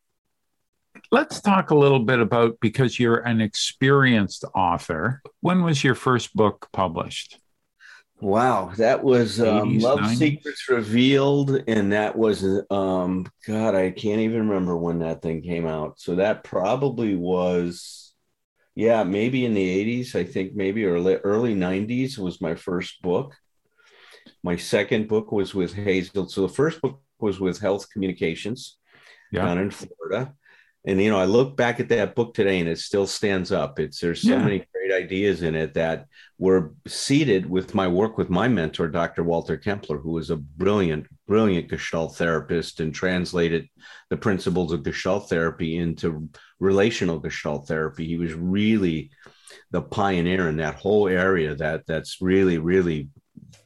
Let's talk a little bit about because you're an experienced author. When was your first book published? Wow, that was um, Love 90s? Secrets Revealed, and that was um, God, I can't even remember when that thing came out. So that probably was, yeah, maybe in the '80s. I think maybe early early '90s was my first book. My second book was with Hazel. So the first book was with Health Communications yeah. down in Florida, and you know, I look back at that book today, and it still stands up. It's there's so yeah. many great ideas in it that were seeded with my work with my mentor, Dr. Walter Kempler, who was a brilliant, brilliant Gestalt therapist and translated the principles of Gestalt therapy into relational Gestalt therapy. He was really the pioneer in that whole area that that's really, really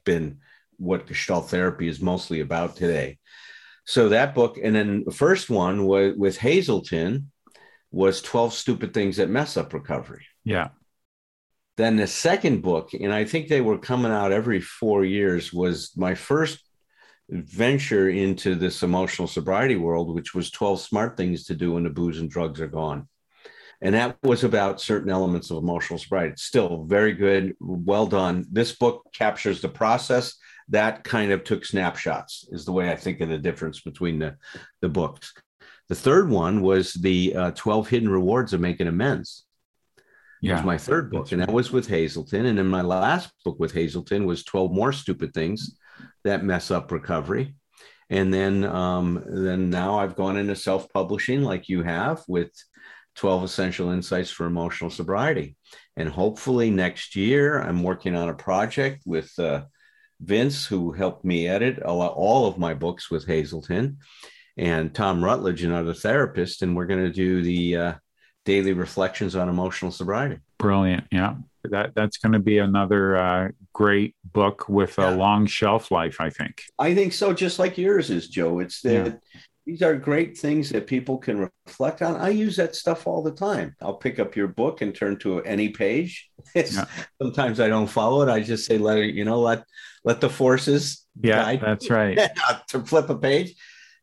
been what Gestalt therapy is mostly about today. So that book, and then the first one was with Hazelden was 12 Stupid Things That Mess Up Recovery. Yeah. Then the second book, and I think they were coming out every four years, was my first venture into this emotional sobriety world, which was 12 smart things to do when the booze and drugs are gone. And that was about certain elements of emotional sobriety. Still very good, well done. This book captures the process. That kind of took snapshots, is the way I think of the difference between the, the books. The third one was the uh, 12 hidden rewards of making amends yeah. was my third book, That's and that was with Hazelden. And then my last book with Hazelden was 12 More Stupid Things That Mess Up Recovery. And then, um, then now I've gone into self publishing like you have with 12 Essential Insights for Emotional Sobriety. And hopefully next year, I'm working on a project with uh, Vince, who helped me edit all of my books with Hazelden, and Tom Rutledge, another therapist. And we're going to do the uh, daily reflections on emotional sobriety. Brilliant. Yeah. That that's going to be another uh, great book with yeah. a long shelf life, I think. I think so, just like yours is, Joe. It's the yeah. These are great things that people can reflect on. I use that stuff all the time. I'll pick up your book and turn to any page. <laughs> Yeah. Sometimes I don't follow it. I just say, let it, you know, let let the forces. Yeah, that's right. <laughs> to flip a page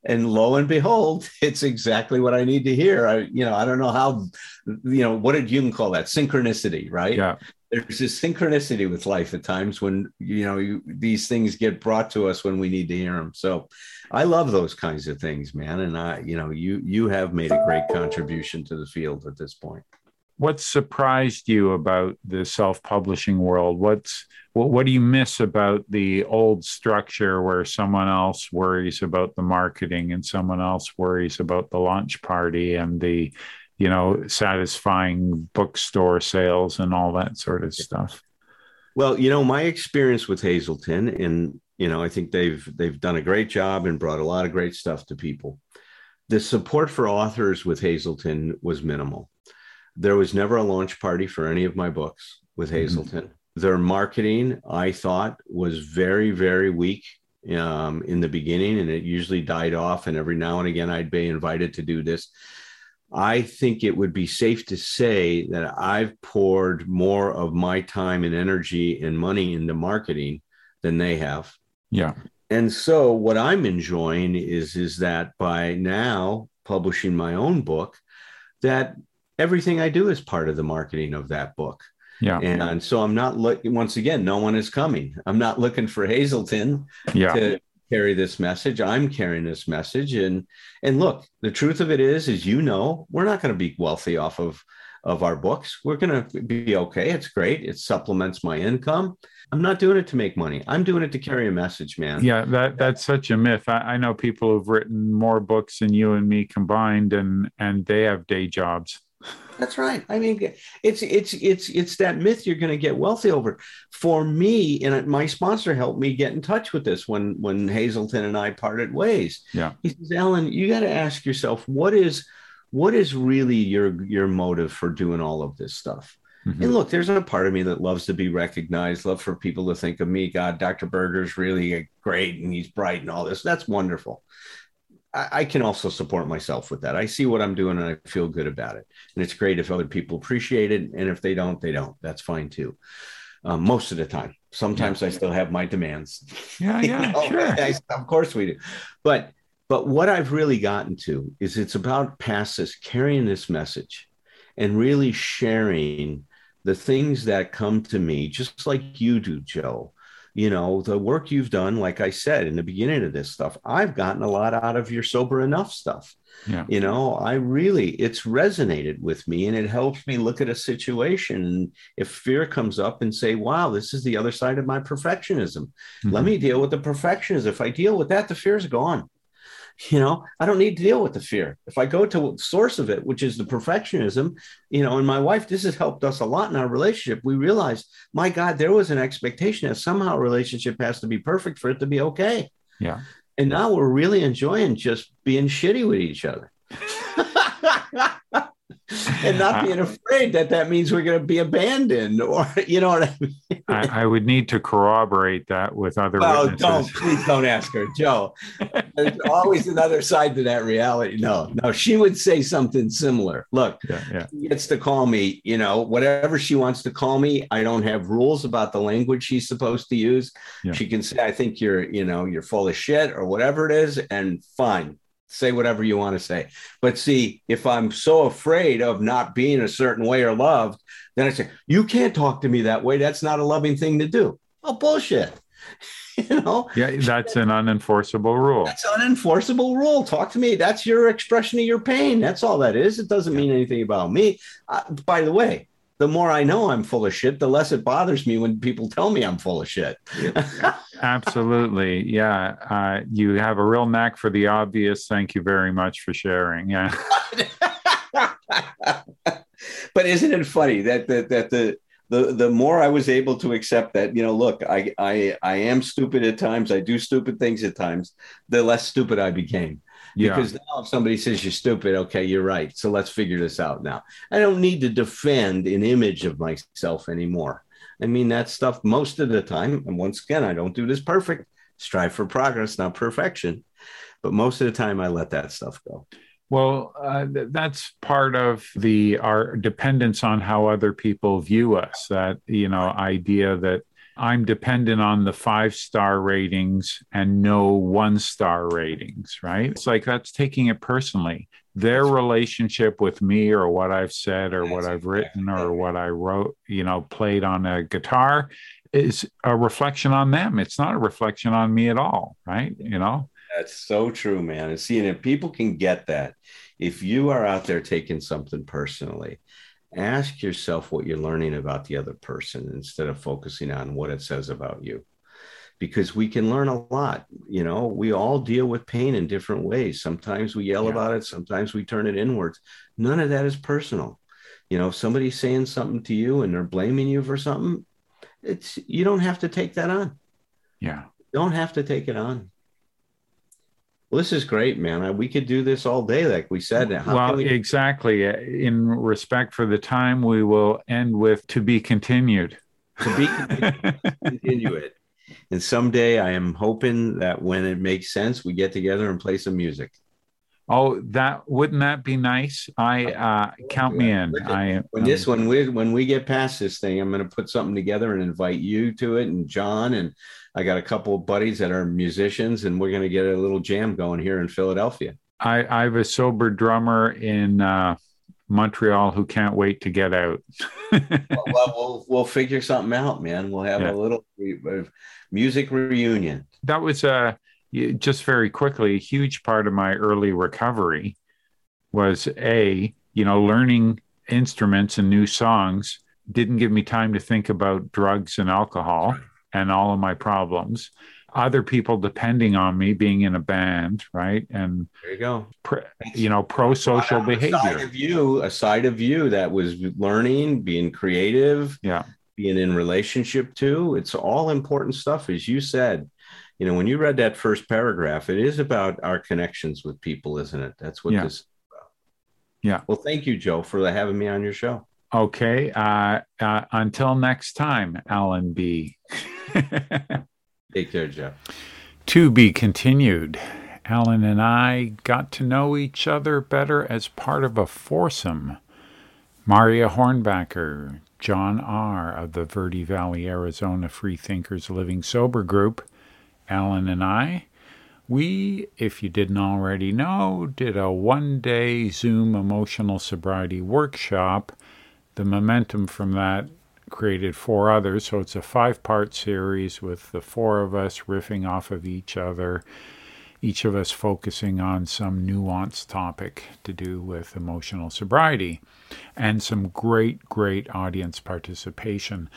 and lo and behold <laughs> it's exactly what i need to hear i you know i don't know how you know what did you call that synchronicity right yeah there's this synchronicity with life at times when you know you, these things get brought to us when we need to hear them so i love those kinds of things man and i you know you you have made a great contribution to the field at this point. What surprised you about the self-publishing world? What's what, what do you miss about the old structure where someone else worries about the marketing and someone else worries about the launch party and the you know satisfying bookstore sales and all that sort of stuff? Well you know my experience with hazelden and you know i think they've they've done a great job and brought a lot of great stuff to people the support for authors with Hazelden was minimal there was never a launch party for any of my books with mm-hmm. Mm-hmm. Their marketing, I thought, was very, very weak um, in the beginning, and it usually died off. And every now and again, I'd be invited to do this. I think it would be safe to say that I've poured more of my time and energy and money into marketing than they have. Yeah. And so what I'm enjoying is is that by now publishing my own book that everything I do is part of the marketing of that book. Yeah. And so I'm not looking, once again, no one is coming. I'm not looking for Hazelden Yeah. to carry this message. I'm carrying this message. And and look, the truth of it is, is you know, we're not going to be wealthy off of of our books. We're going to be okay. It's great. It supplements my income. I'm not doing it to make money. I'm doing it to carry a message, man. Yeah, that that's such a myth. I, I know people who've written more books than you and me combined, and and they have day jobs. That's right. I mean, it's it's it's it's that myth you're going to get wealthy over. For me, and my sponsor helped me get in touch with this when when Hazelden and I parted ways. Yeah. He says, Allen, you got to ask yourself what is what is really your your motive for doing all of this stuff. Mhm. And look, there's a part of me that loves to be recognized, love for people to think of me. God, Dr. Berger's really great and he's bright and all this. That's wonderful. I, I can also support myself with that. I see what I'm doing and I feel good about it. And it's great if other people appreciate it. And if they don't, they don't. That's fine too. Um, most of the time. Sometimes I still have my demands. <laughs> Yeah, You yeah, know, sure. <laughs> I- of course we do. But but what I've really gotten to is it's about past this carrying this message and really sharing the things that come to me, just like you do, Joe. You know, the work you've done, like I said in the beginning of this stuff, I've gotten a lot out of your sober enough stuff. Yeah. You know, I really, it's resonated with me and it helps me look at a situation. And if fear comes up and say, wow, this is the other side of my perfectionism, let Mhm. me deal with the perfectionism. If I deal with that, the fear is gone. You know, I don't need to deal with the fear. If I go to the source of it, which is the perfectionism, you know, and my wife, this has helped us a lot in our relationship. We realized, my God, there was an expectation that somehow a relationship has to be perfect for it to be okay. Yeah. And now we're really enjoying just being shitty with each other. <laughs> and not being afraid that that means we're going to be abandoned or, <laughs> you know what I mean? I, I would need to corroborate that with other Oh, witnesses. don't please don't ask her, Joe. There's always another side to that reality. No, no, she would say something similar. Look, Yeah, yeah. she gets to call me, you know, whatever she wants to call me. I don't have rules about the language she's supposed to use. Yeah. She can say, I think you're, you know, you're full of shit or whatever it is, and fine. Say whatever you want to say. But see, if I'm so afraid of not being a certain way or loved, then I say, You can't talk to me that way. That's not a loving thing to do. Oh, bullshit. <laughs> you know, Yeah, that's an unenforceable rule. that's an unenforceable rule. Talk to me. That's your expression of your pain. That's all that is. It doesn't mean anything about me. Uh, by the way, the more I know I'm full of shit, the less it bothers me when people tell me I'm full of shit. <laughs> Absolutely. Yeah. Uh, you have a real knack for the obvious. Thank you very much for sharing. Yeah. <laughs> but isn't it funny that that, that the the the more I was able to accept that, you know, look, I I I am stupid at times. I do stupid things at times. The less stupid I became. Yeah. Because now if somebody says you're stupid, okay, you're right. So let's figure this out now. I don't need to defend an image of myself anymore. I mean, that stuff most of the time, and once again, I don't do this perfect. Strive for progress, not perfection. But most of the time, I let that stuff go. Well, uh, th- that's part of the our dependence on how other people view us. That you know idea that I'm dependent on the five star ratings and no one star ratings. Right? It's like that's taking it personally. Their relationship with me, or what I've said, or what I've written, or what I wrote, you know, played on a guitar, is a reflection on them. It's not a reflection on me at all. Right? You know. That's so true, man. And seeing if people can get that, if you are out there taking something personally, ask yourself what you're learning about the other person instead of focusing on what it says about you. Because we can learn a lot. You know, we all deal with pain in different ways. Sometimes we yell Yeah. about it, sometimes we turn it inwards. None of that is personal. You know, if somebody's saying something to you and they're blaming you for something, it's you don't have to take that on Yeah. don't have to take it on. Well, this is great, man. I- We could do this all day, like we said. How well, we- exactly. In respect for the time, we will end with to be continued. to be <laughs> continue it. And someday, I am hoping that when it makes sense, we get together and play some music. oh, that wouldn't that be nice? I uh, count me in. I When this, when we when we get past this thing, I'm going to put something together and invite you to it, and John, and I got a couple of buddies that are musicians, and we're going to get a little jam going here in Philadelphia. I, I have a sober drummer in uh, Montreal who can't wait to get out. <laughs> well, well, we'll we'll figure something out, man. We'll have yeah. a little re- music reunion. That was uh just very quickly a huge part of my early recovery was a you know learning instruments and new songs didn't give me time to think about drugs and alcohol and all of my problems other people depending on me being in a band right and there you go you know pro social behavior a side of you a side of you that was learning being creative yeah being in relationship too it's all important stuff as you said you know when you read that first paragraph it is about our connections with people isn't it that's what yeah. this yeah. Well, thank you, Joe, for having me on your show. Okay. Uh, uh, until next time, Allen B. <laughs> <laughs> Take care, Jeff. To be continued. Allen and I got to know each other better as part of a foursome. Marya Hornbacher, John R. of the Verde Valley, Arizona Free Thinkers Living Sober Group, Allen and I, we, if you didn't already know, did a one day Zoom emotional sobriety workshop. The momentum from that created four others, so it's a five part series with the four of us riffing off of each other, each of us focusing on some nuanced topic to do with emotional sobriety, and some great, great audience participation.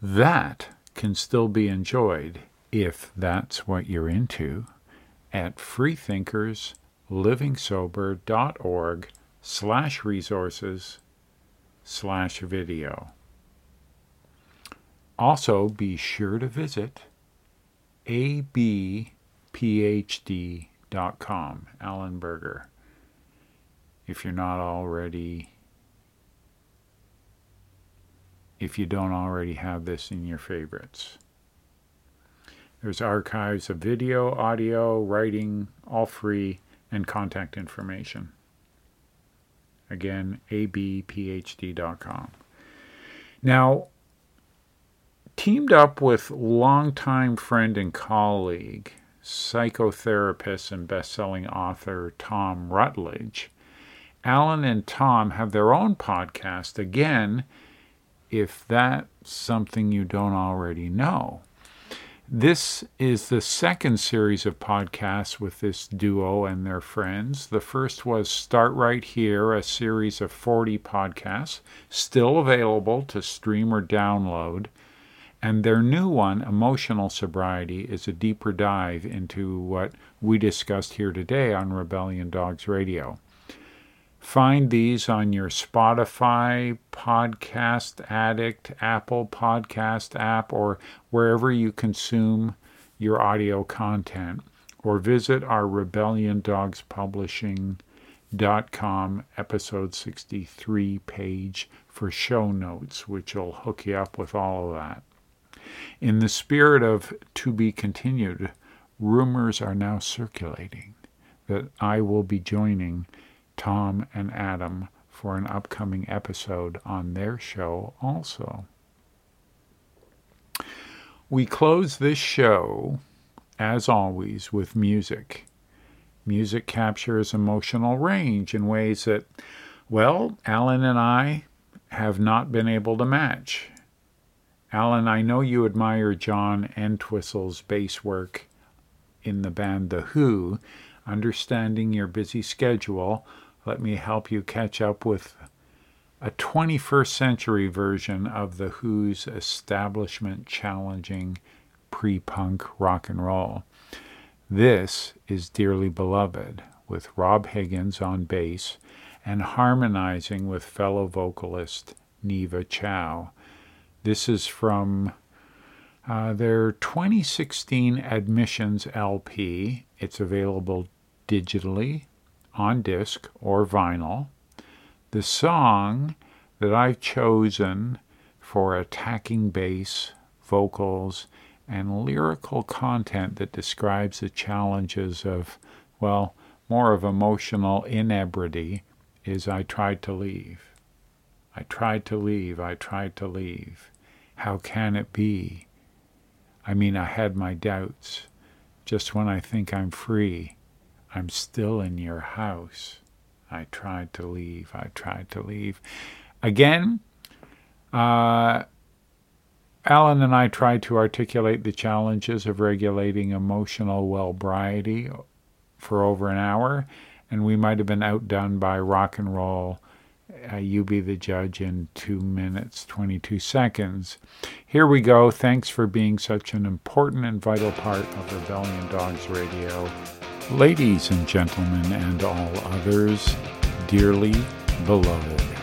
That can still be enjoyed if that's what you're into at freethinkerslivingsober.org slash resources slash video. Also, be sure to visit abphd.com, Allen Berger, if you're not already, if you don't already have this in your favorites. There's archives of video, audio, writing, all free, and contact information. Again, abphd.com. Now, teamed up with longtime friend and colleague, psychotherapist and best-selling author Tom Rutledge, Allen and Tom have their own podcast. Again, if that's something you don't already know. This is the second series of podcasts with this duo and their friends. The first was Start Right Here, a series of 40 podcasts, still available to stream or download. And their new one, Emotional Sobriety, is a deeper dive into what we discussed here today on Rebellion Dogs Radio. Find these on your Spotify, Podcast Addict, Apple Podcast app, or wherever you consume your audio content. Or visit our Rebellion Dogs Publishing.com episode 63 page for show notes, which will hook you up with all of that. In the spirit of to be continued, rumors are now circulating that I will be joining Tom and Adam for an upcoming episode on their show also. We close this show, as always, with music. Music captures emotional range in ways that, well, Allen and I have not been able to match. Allen, I know you admire John Entwistle's bass work in the band The Who. Understanding your busy schedule, let me help you catch up with a 21st century version of The Who's establishment challenging pre punk rock and roll. This is Dearly Beloved, with Rob Higgins on bass and harmonizing with fellow vocalist Niva Chow. This is from uh, their 2016 Admissions LP. It's available digitally on disc or vinyl. The song that I've chosen for attacking bass, vocals, and lyrical content that describes the challenges of, well, more of emotional inebriety is I tried to leave. I tried to leave, I tried to leave. How can it be? I mean, I had my doubts. Just when I think I'm free, I'm still in your house. I tried to leave. I tried to leave. Again, uh, Allen and I tried to articulate the challenges of regulating emotional well-briety for over an hour, and we might have been outdone by rock and roll. Uh, you be the judge in two minutes, 22 seconds. Here we go. Thanks for being such an important and vital part of Rebellion Dogs Radio. Ladies and gentlemen, and all others, dearly beloved.